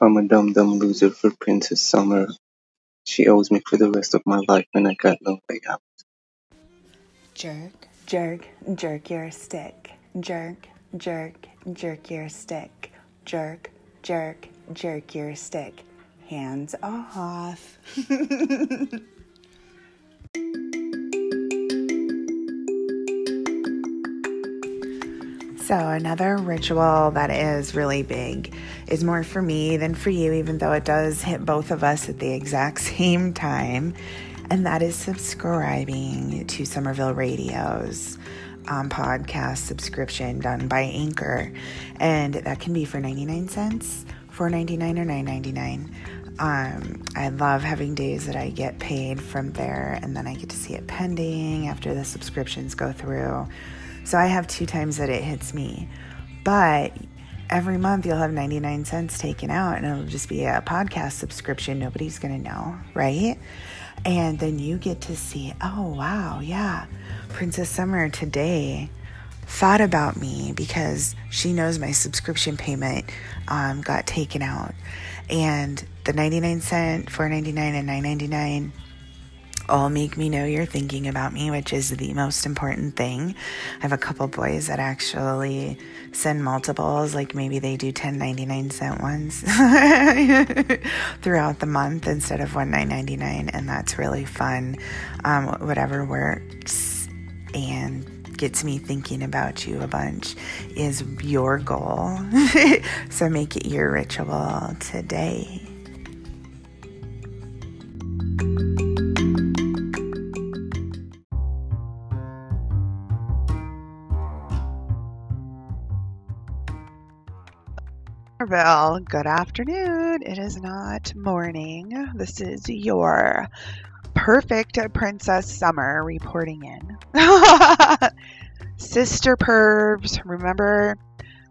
I'm a dumb dumb loser for Princess Summer. She owes me for the rest of my life and I got no way out. Jerk, jerk, jerk your stick. Jerk, jerk, jerk your stick. Jerk, jerk, jerk your stick. Hands off. So, another ritual that is really big is more for me than for you, even though it does hit both of us at the exact same time, and that is subscribing to Summerville Radio's um, podcast subscription done by Anchor. And that can be for 99 cents, $4.99, or $9.99. Um, I love having days that I get paid from there and then I get to see it pending after the subscriptions go through. So I have two times that it hits me. But every month you'll have 99 cents taken out and it'll just be a podcast subscription. Nobody's going to know, right? And then you get to see, oh, wow, yeah, Princess Summer today thought about me because she knows my subscription payment um, got taken out. And the 99 cent, 4.99 and 9.99 all make me know you're thinking about me, which is the most important thing. I have a couple boys that actually send multiples, like maybe they do 10 99 cent ones throughout the month instead of one 9.99, and that's really fun. Um, whatever works and gets me thinking about you a bunch is your goal. so make it your ritual today. Well, good afternoon. It is not morning. This is your perfect princess summer reporting in. Sister pervs. Remember,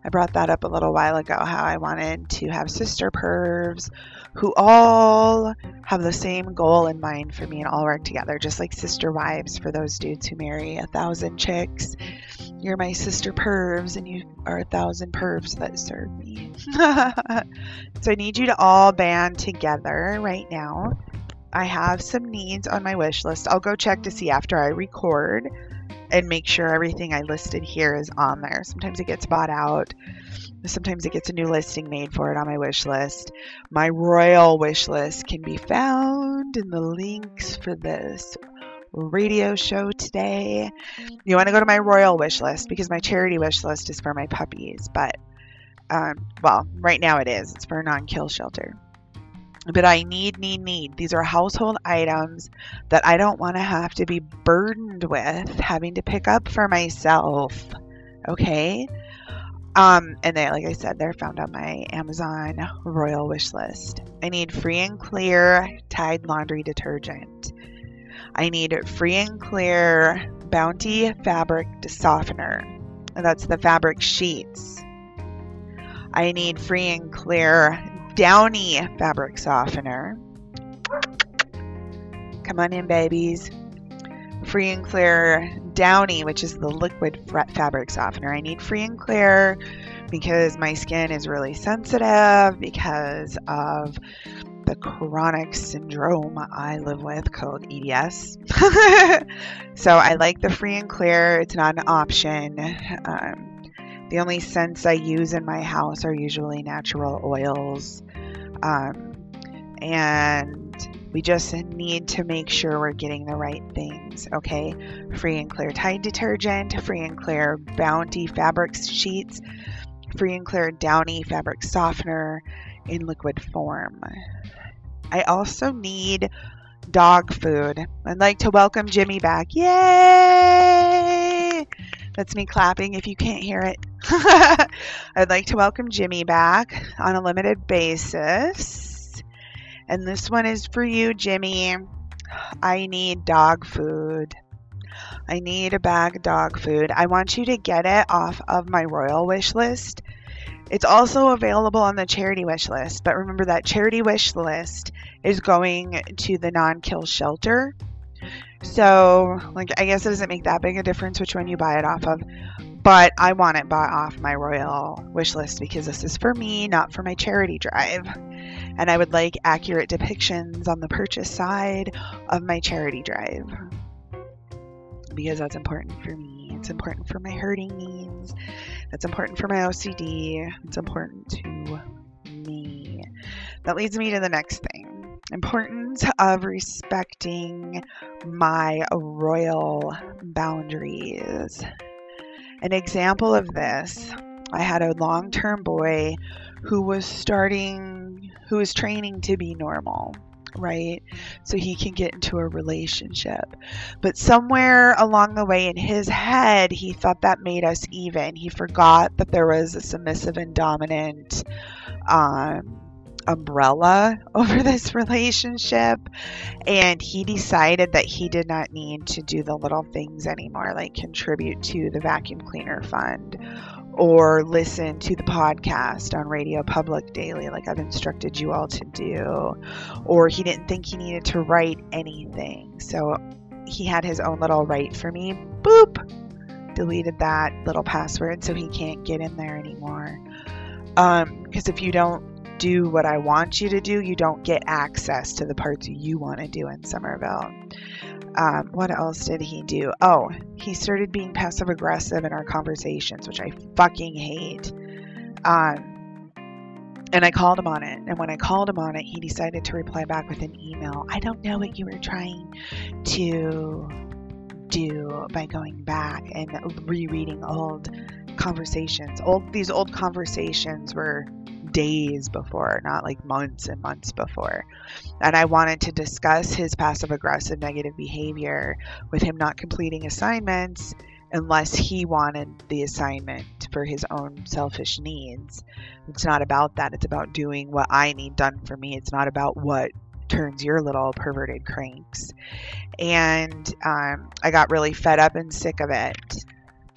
I brought that up a little while ago how I wanted to have sister pervs who all have the same goal in mind for me and all work together, just like sister wives for those dudes who marry a thousand chicks you're my sister pervs, and you are a thousand pervs that serve me. so I need you to all band together right now. I have some needs on my wish list. I'll go check to see after I record and make sure everything I listed here is on there. Sometimes it gets bought out. Sometimes it gets a new listing made for it on my wish list. My royal wish list can be found in the links for this radio show today. You want to go to my royal wish list because my charity wish list is for my puppies, but um, well, right now it is. It's for a non-kill shelter. But I need, need, need. These are household items that I don't want to have to be burdened with having to pick up for myself. Okay. Um, and they, like I said, they're found on my Amazon Royal wish list. I need free and clear Tide laundry detergent. I need free and clear Bounty fabric softener. That's the fabric sheets. I need free and clear Downy fabric softener. Come on in, babies. Free and clear Downy, which is the liquid fabric softener. I need free and clear because my skin is really sensitive because of the chronic syndrome I live with called EDS. so I like the free and clear, it's not an option. Um, the only scents I use in my house are usually natural oils. Um, and we just need to make sure we're getting the right things, okay? Free and clear Tide detergent, free and clear Bounty fabric sheets, free and clear Downy fabric softener in liquid form. I also need dog food. I'd like to welcome Jimmy back. Yay! That's me clapping if you can't hear it. I'd like to welcome Jimmy back on a limited basis. And this one is for you, Jimmy. I need dog food. I need a bag of dog food. I want you to get it off of my royal wish list it's also available on the charity wish list, but remember that charity wish list is going to the non kill shelter. So, like, I guess it doesn't make that big a difference which one you buy it off of, but I want it bought off my royal wish list because this is for me, not for my charity drive. And I would like accurate depictions on the purchase side of my charity drive because that's important for me. It's mm-hmm. important for my herding needs. It's important for my OCD. It's important to me. That leads me to the next thing. Importance of respecting my royal boundaries. An example of this, I had a long-term boy who was starting who was training to be normal right? So he can get into a relationship. But somewhere along the way in his head, he thought that made us even. He forgot that there was a submissive and dominant um, umbrella over this relationship. And he decided that he did not need to do the little things anymore, like contribute to the vacuum cleaner fund or listen to the podcast on Radio Public daily, like I've instructed you all to do, or he didn't think he needed to write anything. So he had his own little write for me. Boop! Deleted that little password so he can't get in there anymore. Because um, if you don't do what I want you to do, you don't get access to the parts you want to do in Summerville. Um, what else did he do? Oh, he started being passive aggressive in our conversations, which I fucking hate. Um, and I called him on it. And when I called him on it, he decided to reply back with an email. I don't know what you were trying to do by going back and rereading old conversations. Old these old conversations were days before, not like months and months before. And I wanted to discuss his passive aggressive negative behavior with him not completing assignments unless he wanted the assignment for his own selfish needs. It's not about that. It's about doing what I need done for me. It's not about what turns your little perverted cranks. And um, I got really fed up and sick of it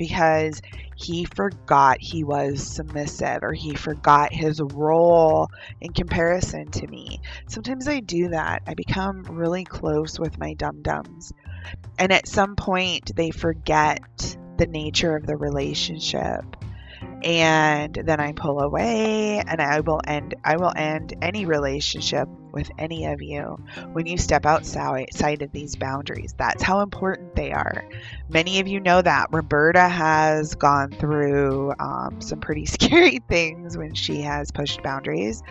because he forgot he was submissive or he forgot his role in comparison to me. Sometimes I do that. I become really close with my dum dums. And at some point, they forget the nature of the relationship and then I pull away and I will end I will end any relationship with any of you when you step outside of these boundaries. That's how important they are. Many of you know that. Roberta has gone through um, some pretty scary things when she has pushed boundaries.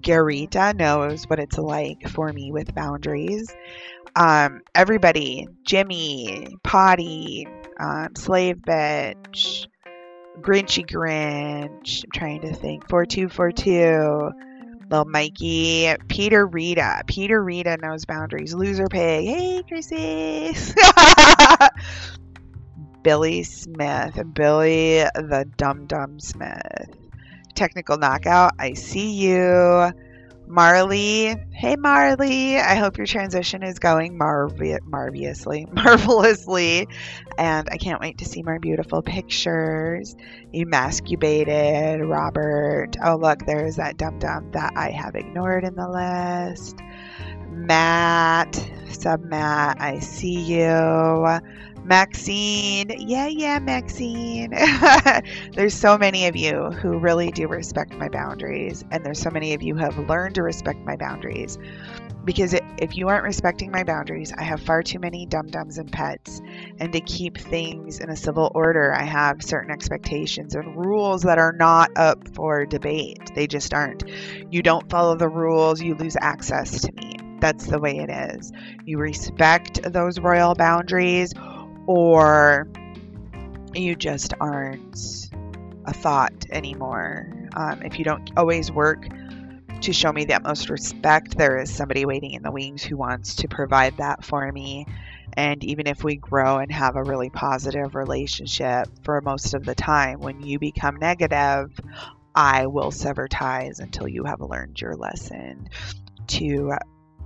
Garita knows what it's like for me with boundaries. Um, everybody, Jimmy, Potty, um, Slave Bitch, Grinchy Grinch. I'm trying to think. 4242. Little Mikey. Peter Rita. Peter Rita knows boundaries. Loser Pig. Hey, Chrissy. Billy Smith. Billy the Dum Dum Smith. Technical Knockout. I see you. Marley. Hey, Marley. I hope your transition is going marv- marvelously, marvelously. And I can't wait to see more beautiful pictures. Emascubated, Robert. Oh, look, there's that dum dum that I have ignored in the list. Matt, sub Matt, I see you. Maxine, yeah, yeah, Maxine. there's so many of you who really do respect my boundaries, and there's so many of you who have learned to respect my boundaries. Because if you aren't respecting my boundaries, I have far too many dum dums and pets. And to keep things in a civil order, I have certain expectations and rules that are not up for debate. They just aren't. You don't follow the rules, you lose access to me. That's the way it is. You respect those royal boundaries or you just aren't a thought anymore. Um, if you don't always work to show me the utmost respect, there is somebody waiting in the wings who wants to provide that for me. And even if we grow and have a really positive relationship for most of the time, when you become negative, I will sever ties until you have learned your lesson to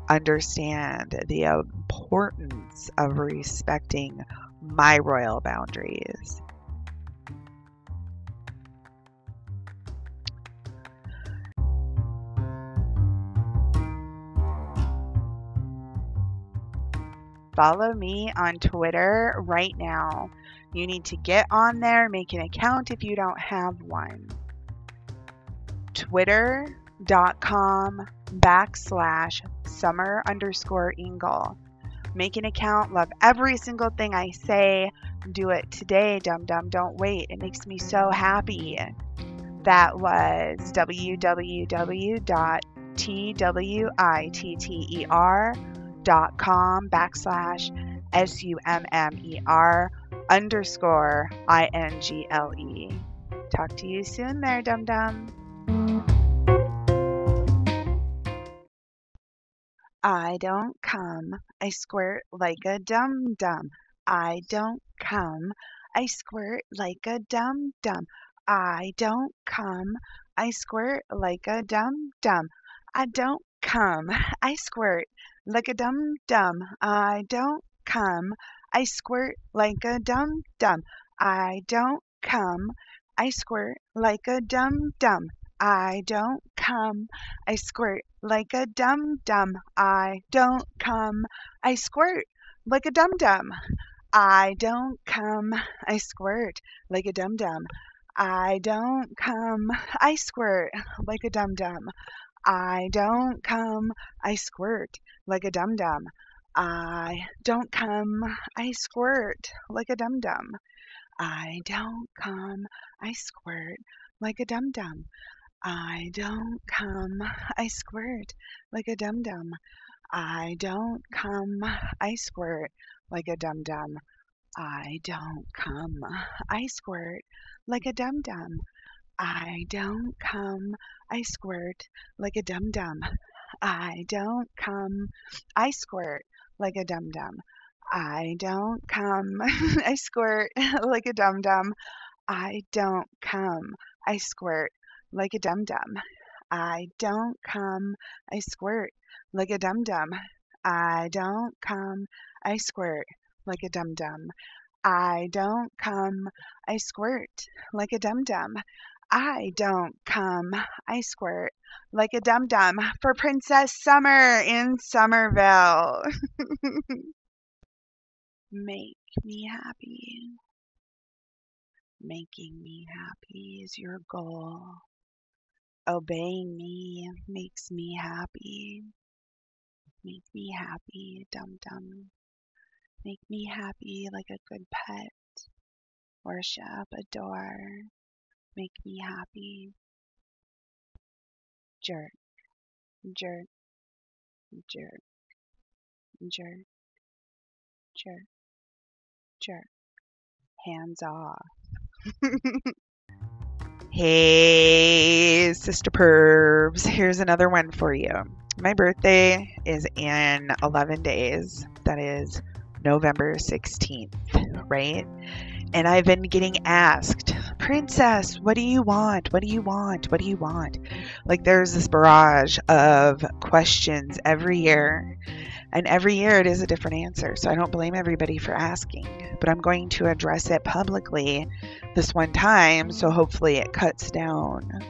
understand the importance of respecting my royal boundaries. Follow me on Twitter right now. You need to get on there, make an account if you don't have one. Twitter dot com backslash summer underscore Ingle. Make an account, love every single thing I say. Do it today, dum dum. Don't wait. It makes me so happy. That was www.twitter.com backslash S U M M E R underscore I N G L E. Talk to you soon there, dum dum. I don't come, I squirt like a dum dum. I don't come, I squirt like a dum dum. I don't come, I squirt like a dum dum. I don't come, I squirt like a dum dum. I don't come, I squirt like a dum dum. I don't come, I squirt like a dum dum. I don't come, I squirt like a dum dum. I don't come, I squirt like a dum dum. I don't come, I squirt like a dum dum. I don't come, I squirt like a dum dum. I don't come, I squirt like a dum dum. I don't come, I squirt like a dum dum. I don't come, I squirt like a dum dum. I don't come, I squirt like a dum dum. I don't come, I squirt like a dum dum. I don't come, I squirt like a dum dum. I don't come, I squirt like a dum dum. I don't come, I squirt like a dum dum. I don't come, I squirt like a dum dum. I don't come, I squirt like a dum dum. I don't come, I squirt like a dum dum. I don't come, I squirt like a dum dum. I don't come, I squirt like a dum dum. I don't come, I squirt like a dum dum for Princess Summer in Summerville. Make me happy. Making me happy is your goal. Obeying me makes me happy. Make me happy, dum dum. Make me happy like a good pet. Worship, adore. Make me happy. Jerk, jerk, jerk, jerk, jerk, jerk. Hands off. hey, Sister Pervs. Here's another one for you. My birthday is in 11 days. That is November 16th, right? And I've been getting asked, Princess, what do you want? What do you want? What do you want? Like there's this barrage of questions every year. And every year it is a different answer. So I don't blame everybody for asking. But I'm going to address it publicly this one time. So hopefully it cuts down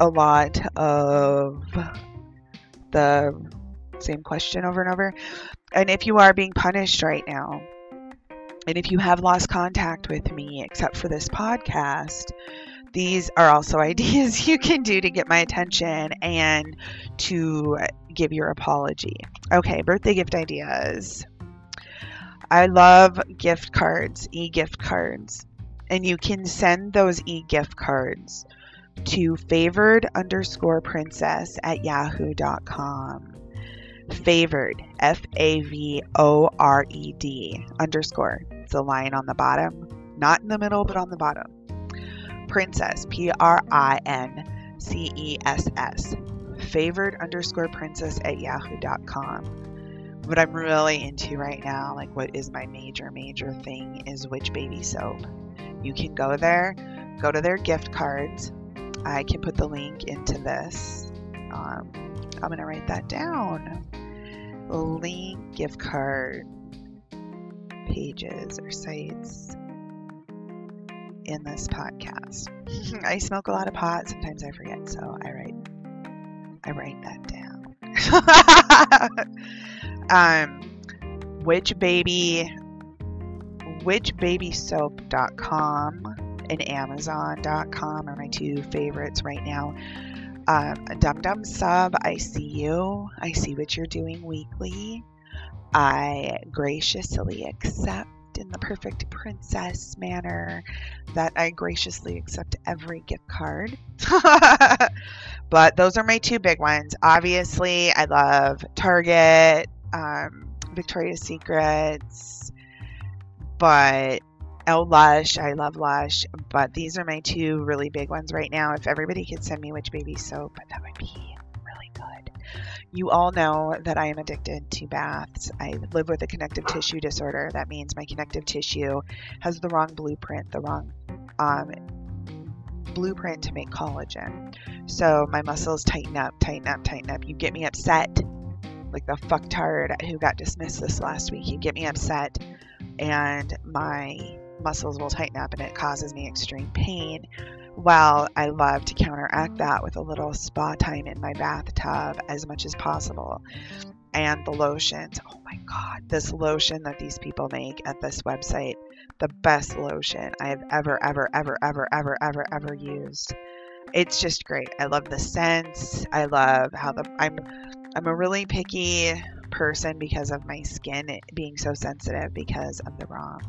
a lot of the same question over and over. And if you are being punished right now, and if you have lost contact with me, except for this podcast, these are also ideas you can do to get my attention and to give your apology. Okay, birthday gift ideas. I love gift cards, e gift cards. And you can send those e gift cards to favored underscore princess at yahoo.com. Favored, F A V O R E D underscore. It's a line on the bottom, not in the middle, but on the bottom. Princess, P R I N C E S S. Favored underscore princess at yahoo.com. What I'm really into right now, like what is my major, major thing, is Witch Baby Soap. You can go there, go to their gift cards. I can put the link into this. Um, I'm going to write that down. Link gift card pages or sites in this podcast. I smoke a lot of pot. Sometimes I forget, so I write I write that down. um, Witch Baby witchbabysoap.com and amazon.com are my two favorites right now Um, Dum Dum Sub, I see you. I see what you're doing weekly. I graciously accept in the perfect princess manner that I graciously accept every gift card. but those are my two big ones. Obviously, I love Target, um, Victoria's Secrets, but Oh, Lush. I love Lush. But these are my two really big ones right now. If everybody could send me Witch Baby Soap, that would be. You all know that I am addicted to baths. I live with a connective tissue disorder. That means my connective tissue has the wrong blueprint, the wrong um, blueprint to make collagen. So my muscles tighten up, tighten up, tighten up. You get me upset, like the fucktard who got dismissed this last week. You get me upset, and my muscles will tighten up and it causes me extreme pain. Well, I love to counteract mm. that with a little spa time in my bathtub as much as possible. And the lotions, oh my god, this lotion that these people make at this website, the best lotion I have ever, ever, ever, ever, ever, ever, ever used. It's just great. I love the scents. I love how the I'm I'm a really picky person because of my skin being so sensitive because of the wrong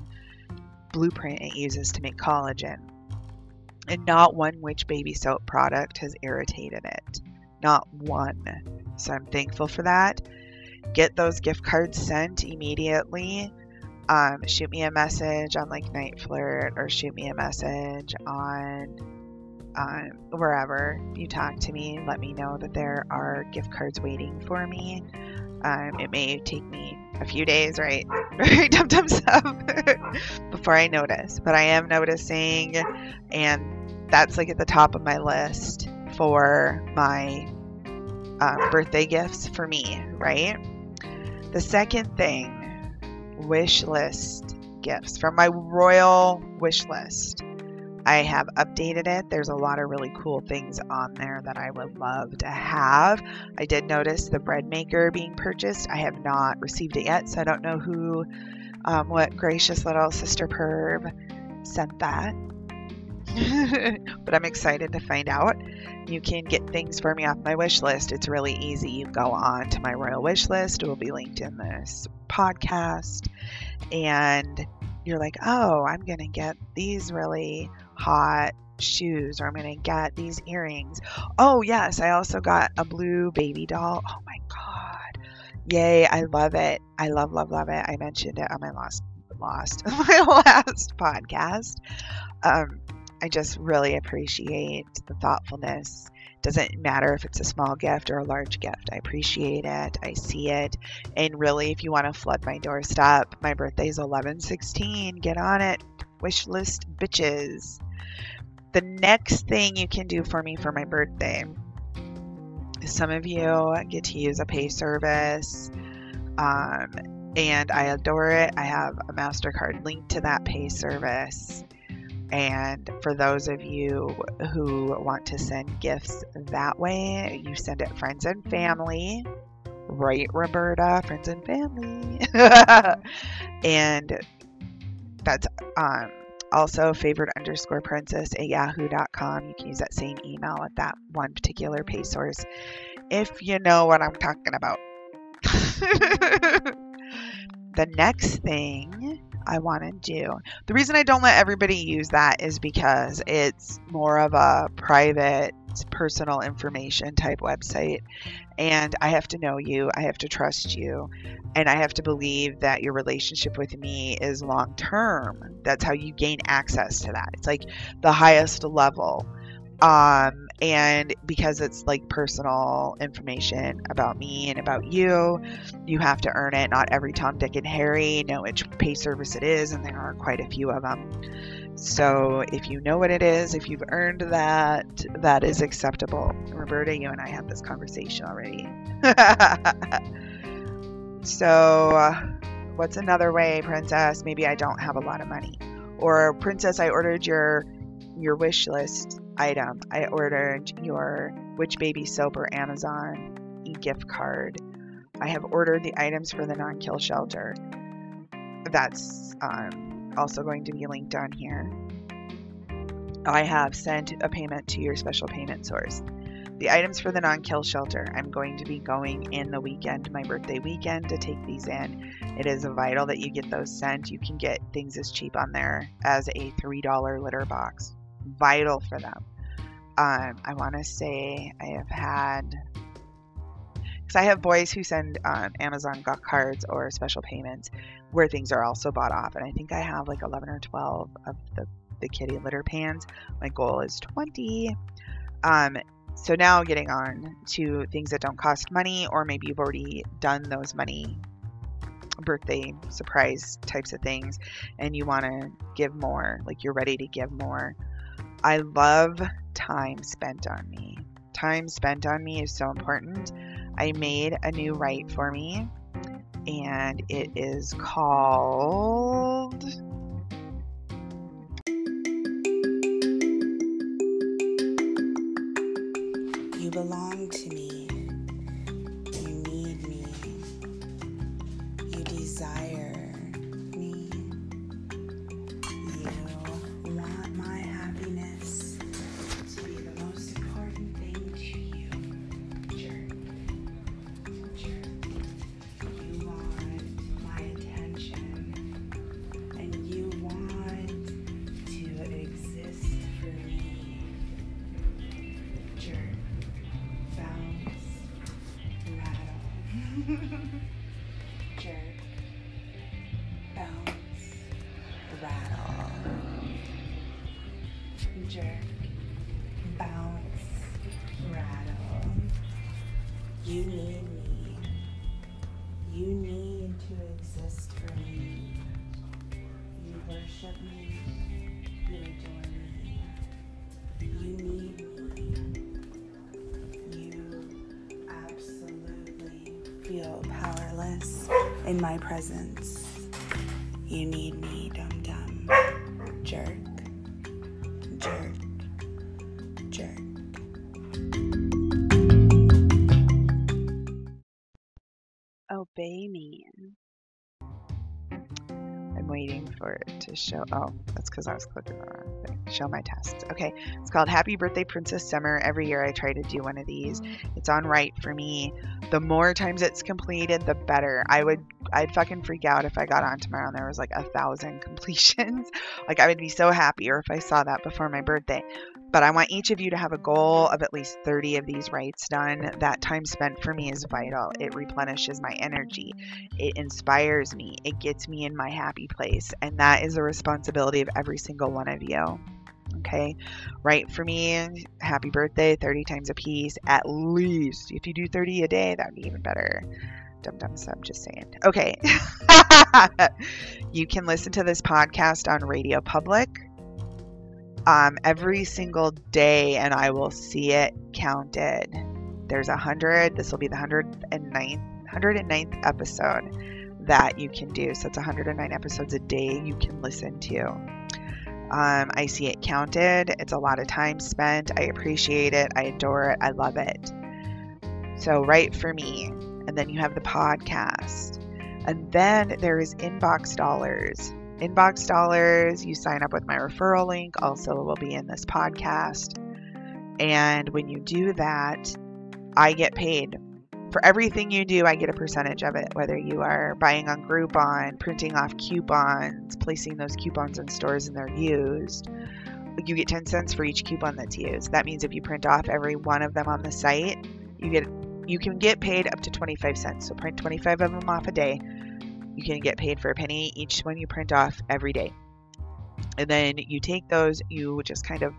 blueprint it uses to make collagen. And not one witch baby soap product has irritated it. Not one. So I'm thankful for that. Get those gift cards sent immediately. Um, shoot me a message on like NiteFlirt or shoot me a message on um, wherever you talk to me. Let me know that there are gift cards waiting for me. Um, it may take me a few days, right? Dum dum sub before I notice, but I am noticing, and that's like at the top of my list for my um, birthday gifts for me, right? The second thing, wish list gifts from my royal wish list. I have updated it. There's a lot of really cool things on there that I would love to have. I did notice the bread maker being purchased. I have not received it yet, so I don't know who, um, what gracious little sister perv sent that. but I'm excited to find out. You can get things for me off my wish list. It's really easy. You go on to my royal wish list. It will be linked in this podcast. And you're like, oh, I'm going to get these really hot shoes or I'm going to get these earrings. Oh, yes, I also got a blue baby doll. Oh my god. Yay, I love it. I love love love it. I mentioned it on my last lost my last podcast. Um I just really appreciate the thoughtfulness. Doesn't matter if it's a small gift or a large gift. I appreciate it. I see it. And really, if you want to flood my doorstep, my birthday is 11 16. Get on it. Wish list bitches the next thing you can do for me for my birthday some of you get to use a pay service um, and i adore it i have a mastercard linked to that pay service and for those of you who want to send gifts that way you send it friends and family right roberta friends and family and that's um also favored underscore princess at yahoo.com. You can use that same email at that one particular pay source if you know what I'm talking about. the next thing I want to do, the reason I don't let everybody use that is because it's more of a private, personal information type website. And I have to know you, I have to trust you, and I have to believe that your relationship with me is long term. That's how you gain access to that. It's like the highest level. Um, and because it's like personal information about me and about you, you have to earn it. Not every Tom, Dick, and Harry know which pay service it is, and there are quite a few of them. So if you know what it is, if you've earned that, that is acceptable. Roberta, you and I had this conversation already. so, what's another way, Princess? Maybe I don't have a lot of money. Or, Princess, I ordered your your wish list item. I ordered your Witch Baby Soap or Amazon gift card. I have ordered the items for the non kill shelter. That's um, also going to be linked on here. I have sent a payment to your special payment source. the items for the non kill shelter. I'm going to be going in the weekend, my birthday weekend, to take these in. It is vital that you get those sent. You can get things as cheap on there as a $3 litter box. Vital for them. Um, I want to say I have had because I have boys who send um, Amazon cards or special payments where things are also bought off, and I think I have like 11 or 12 of the the kitty litter pans. My goal is 20. Um, so now getting on to things that don't cost money, or maybe you've already done those money birthday surprise types of things and you want to give more, like you're ready to give more. I love time spent on me. Time spent on me is so important. I made a new write for me, and it is called You belong to me. Worship me. You adore me. You need me you absolutely feel powerless in my presence. You need me, dum dum. Jerk, jerk, to show. Oh, that's because I was clicking the wrong thing. Show my tests. Okay, it's called Happy Birthday Princess Summer. Every year I try to do one of these. It's on Write for Me. The more times it's completed, the better. I would, I'd fucking freak out if I got on tomorrow and there was like a thousand completions. like I would be so happy, or if I saw that before my birthday. But I want each of you to have a goal of at least 30 of these rights done. That time spent for me is vital. It replenishes my energy. It inspires me. It gets me in my happy place. And that is a responsibility of every single one of you. Okay, Write for Me, happy birthday, 30 times a piece at least. If you do 30 a day, that would be even better. Dum dum sub, just saying. Okay, you can listen to this podcast on Radio Public um, every single day, and I will see it counted. There's a hundred. This will be the 109th, 109th episode that you can do. So it's 109 episodes a day you can listen to. Um, I see it counted. It's a lot of time spent. I appreciate it. I adore it. I love it. So, Write for Me. And then you have the podcast. And then there is inbox dollars. Inbox dollars, you sign up with my referral link, also will be in this podcast. And when you do that, I get paid. For everything you do, I get a percentage of it, whether you are buying on Groupon, printing off coupons, placing those coupons in stores and they're used. You get 10 cents for each coupon that's used. That means if you print off every one of them on the site, you get you can get paid up to 25 cents. So print 25 of them off a day. You can get paid for a penny each one you print off every day. And then you take those, you just kind of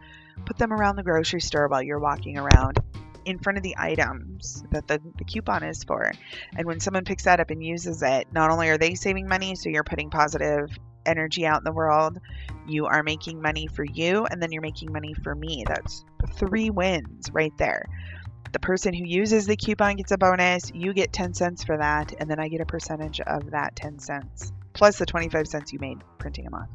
put them around the grocery store while you're walking around in front of the items that the, the coupon is for. And when someone picks that up and uses it, not only are they saving money, so you're putting positive energy out in the world, you are making money for you, and then you're making money for me. That's three wins right there. The person who uses the coupon gets a bonus, you get 10 cents for that, and then I get a percentage of that 10 cents plus the 25 cents you made printing them off.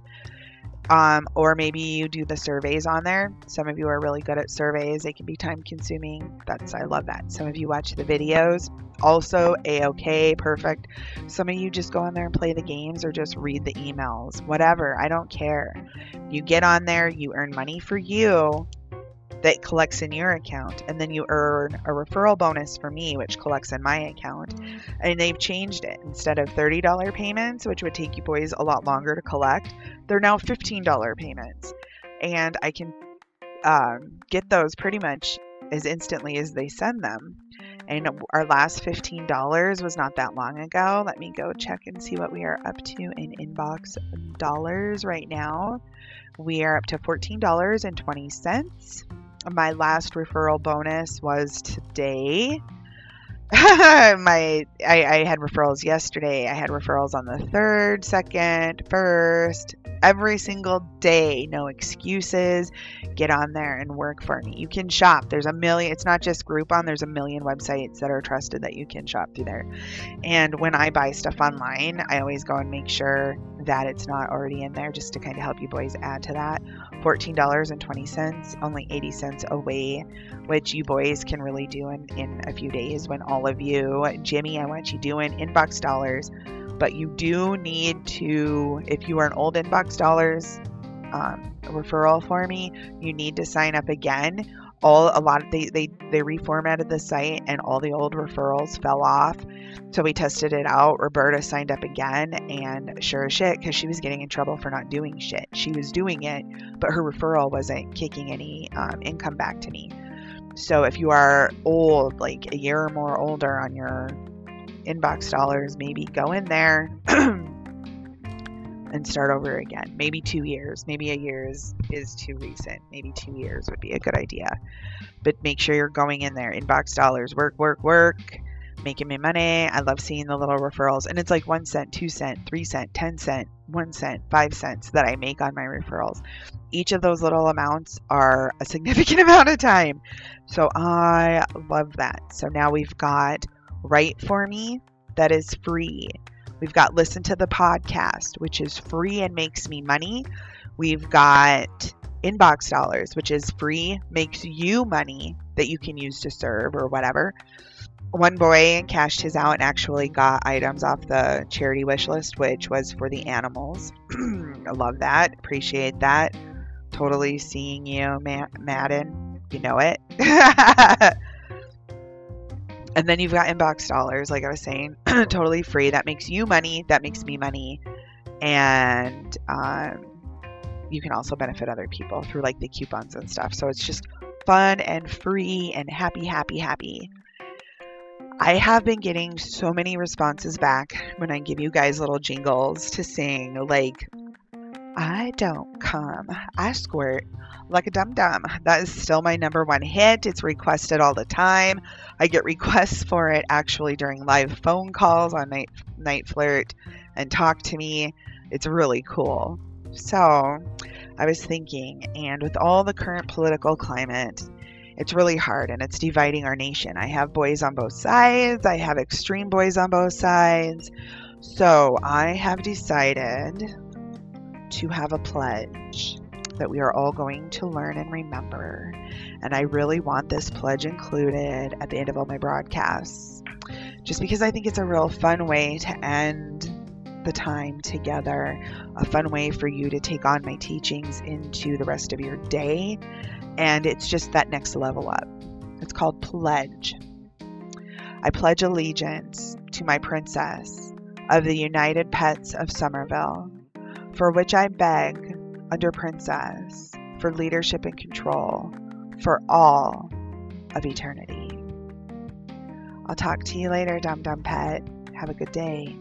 Um, or maybe you do the surveys on there. Some of you are really good at surveys. They can be time consuming. That's I love that. Some of you watch the videos. Also a okay, perfect. Some of you just go on there and play the games or just read the emails. Whatever. I don't care. You get on there, you earn money for you, that collects in your account, and then you earn a referral bonus for me, which collects in my account. And they've changed it. Instead of $30 payments, which would take you boys a lot longer to collect, they're now $15 payments. And I can um, get those pretty much as instantly as they send them. And our last $15 was not that long ago. Let me go check and see what we are up to in inbox dollars right now. We are up to $14.20. My last referral bonus was today. my I, I had referrals yesterday. I had referrals on the third, second, first, every single day. No excuses. Get on there and work for me. You can shop. There's a million. It's not just Groupon. There's a million websites that are trusted that you can shop through there. And when I buy stuff online, I always go and make sure that it's not already in there, just to kind of help you boys add to that. $14.20, only 80 cents away, which you boys can really do in, in a few days when all of you, Jimmy, I want you doing inbox dollars. But you do need to, if you are an old inbox dollars um, referral for me, you need to sign up again. All a lot of they, they they reformatted the site and all the old referrals fell off. So we tested it out. Roberta signed up again, and sure as shit, because she was getting in trouble for not doing shit. She was doing it, but her referral wasn't kicking any um, income back to me. So if you are old, like a year or more older on your inbox dollars, maybe go in there and start over again. Maybe two years. Maybe a year is, is too recent. Maybe two years would be a good idea. But make sure you're going in there. Inbox dollars. Work, work, work. Making me money. I love seeing the little referrals. And it's like one cent, two cent, three cent, ten cent, one cent, five cents that I make on my referrals. Each of those little amounts are a significant amount of time. So I love that. So now we've got Write for Me, that is free. We've got Listen to the Podcast, which is free and makes me money. We've got Inbox Dollars, which is free, makes you money that you can use to serve or whatever. One boy cashed his out and actually got items off the charity wish list, which was for the animals. I love that. Appreciate that. Totally seeing you, Madden. You know it. And then you've got inbox dollars, like I was saying, totally free. That makes you money. That makes me money. And um, you can also benefit other people through like the coupons and stuff. So it's just fun and free and happy, happy, happy. I have been getting so many responses back when I give you guys little jingles to sing, like, I don't come, I squirt like a dum dum. That is still my number one hit. It's requested all the time. I get requests for it actually during live phone calls on Night NiteFlirt and Talk to Me. It's really cool. So, I was thinking, and with all the current political climate, it's really hard and it's dividing our nation. I have boys on both sides, I have extreme boys on both sides. So, I have decided to have a pledge that we are all going to learn and remember. And I really want this pledge included at the end of all my broadcasts, just because I think it's a real fun way to end the time together, a fun way for you to take on my teachings into the rest of your day. And it's just that next level up. It's called Pledge. I pledge allegiance to my princess of the United Pets of Summerville, for which I beg under Princess for leadership and control for all of eternity. I'll talk to you later, Dum Dum Pet. Have a good day.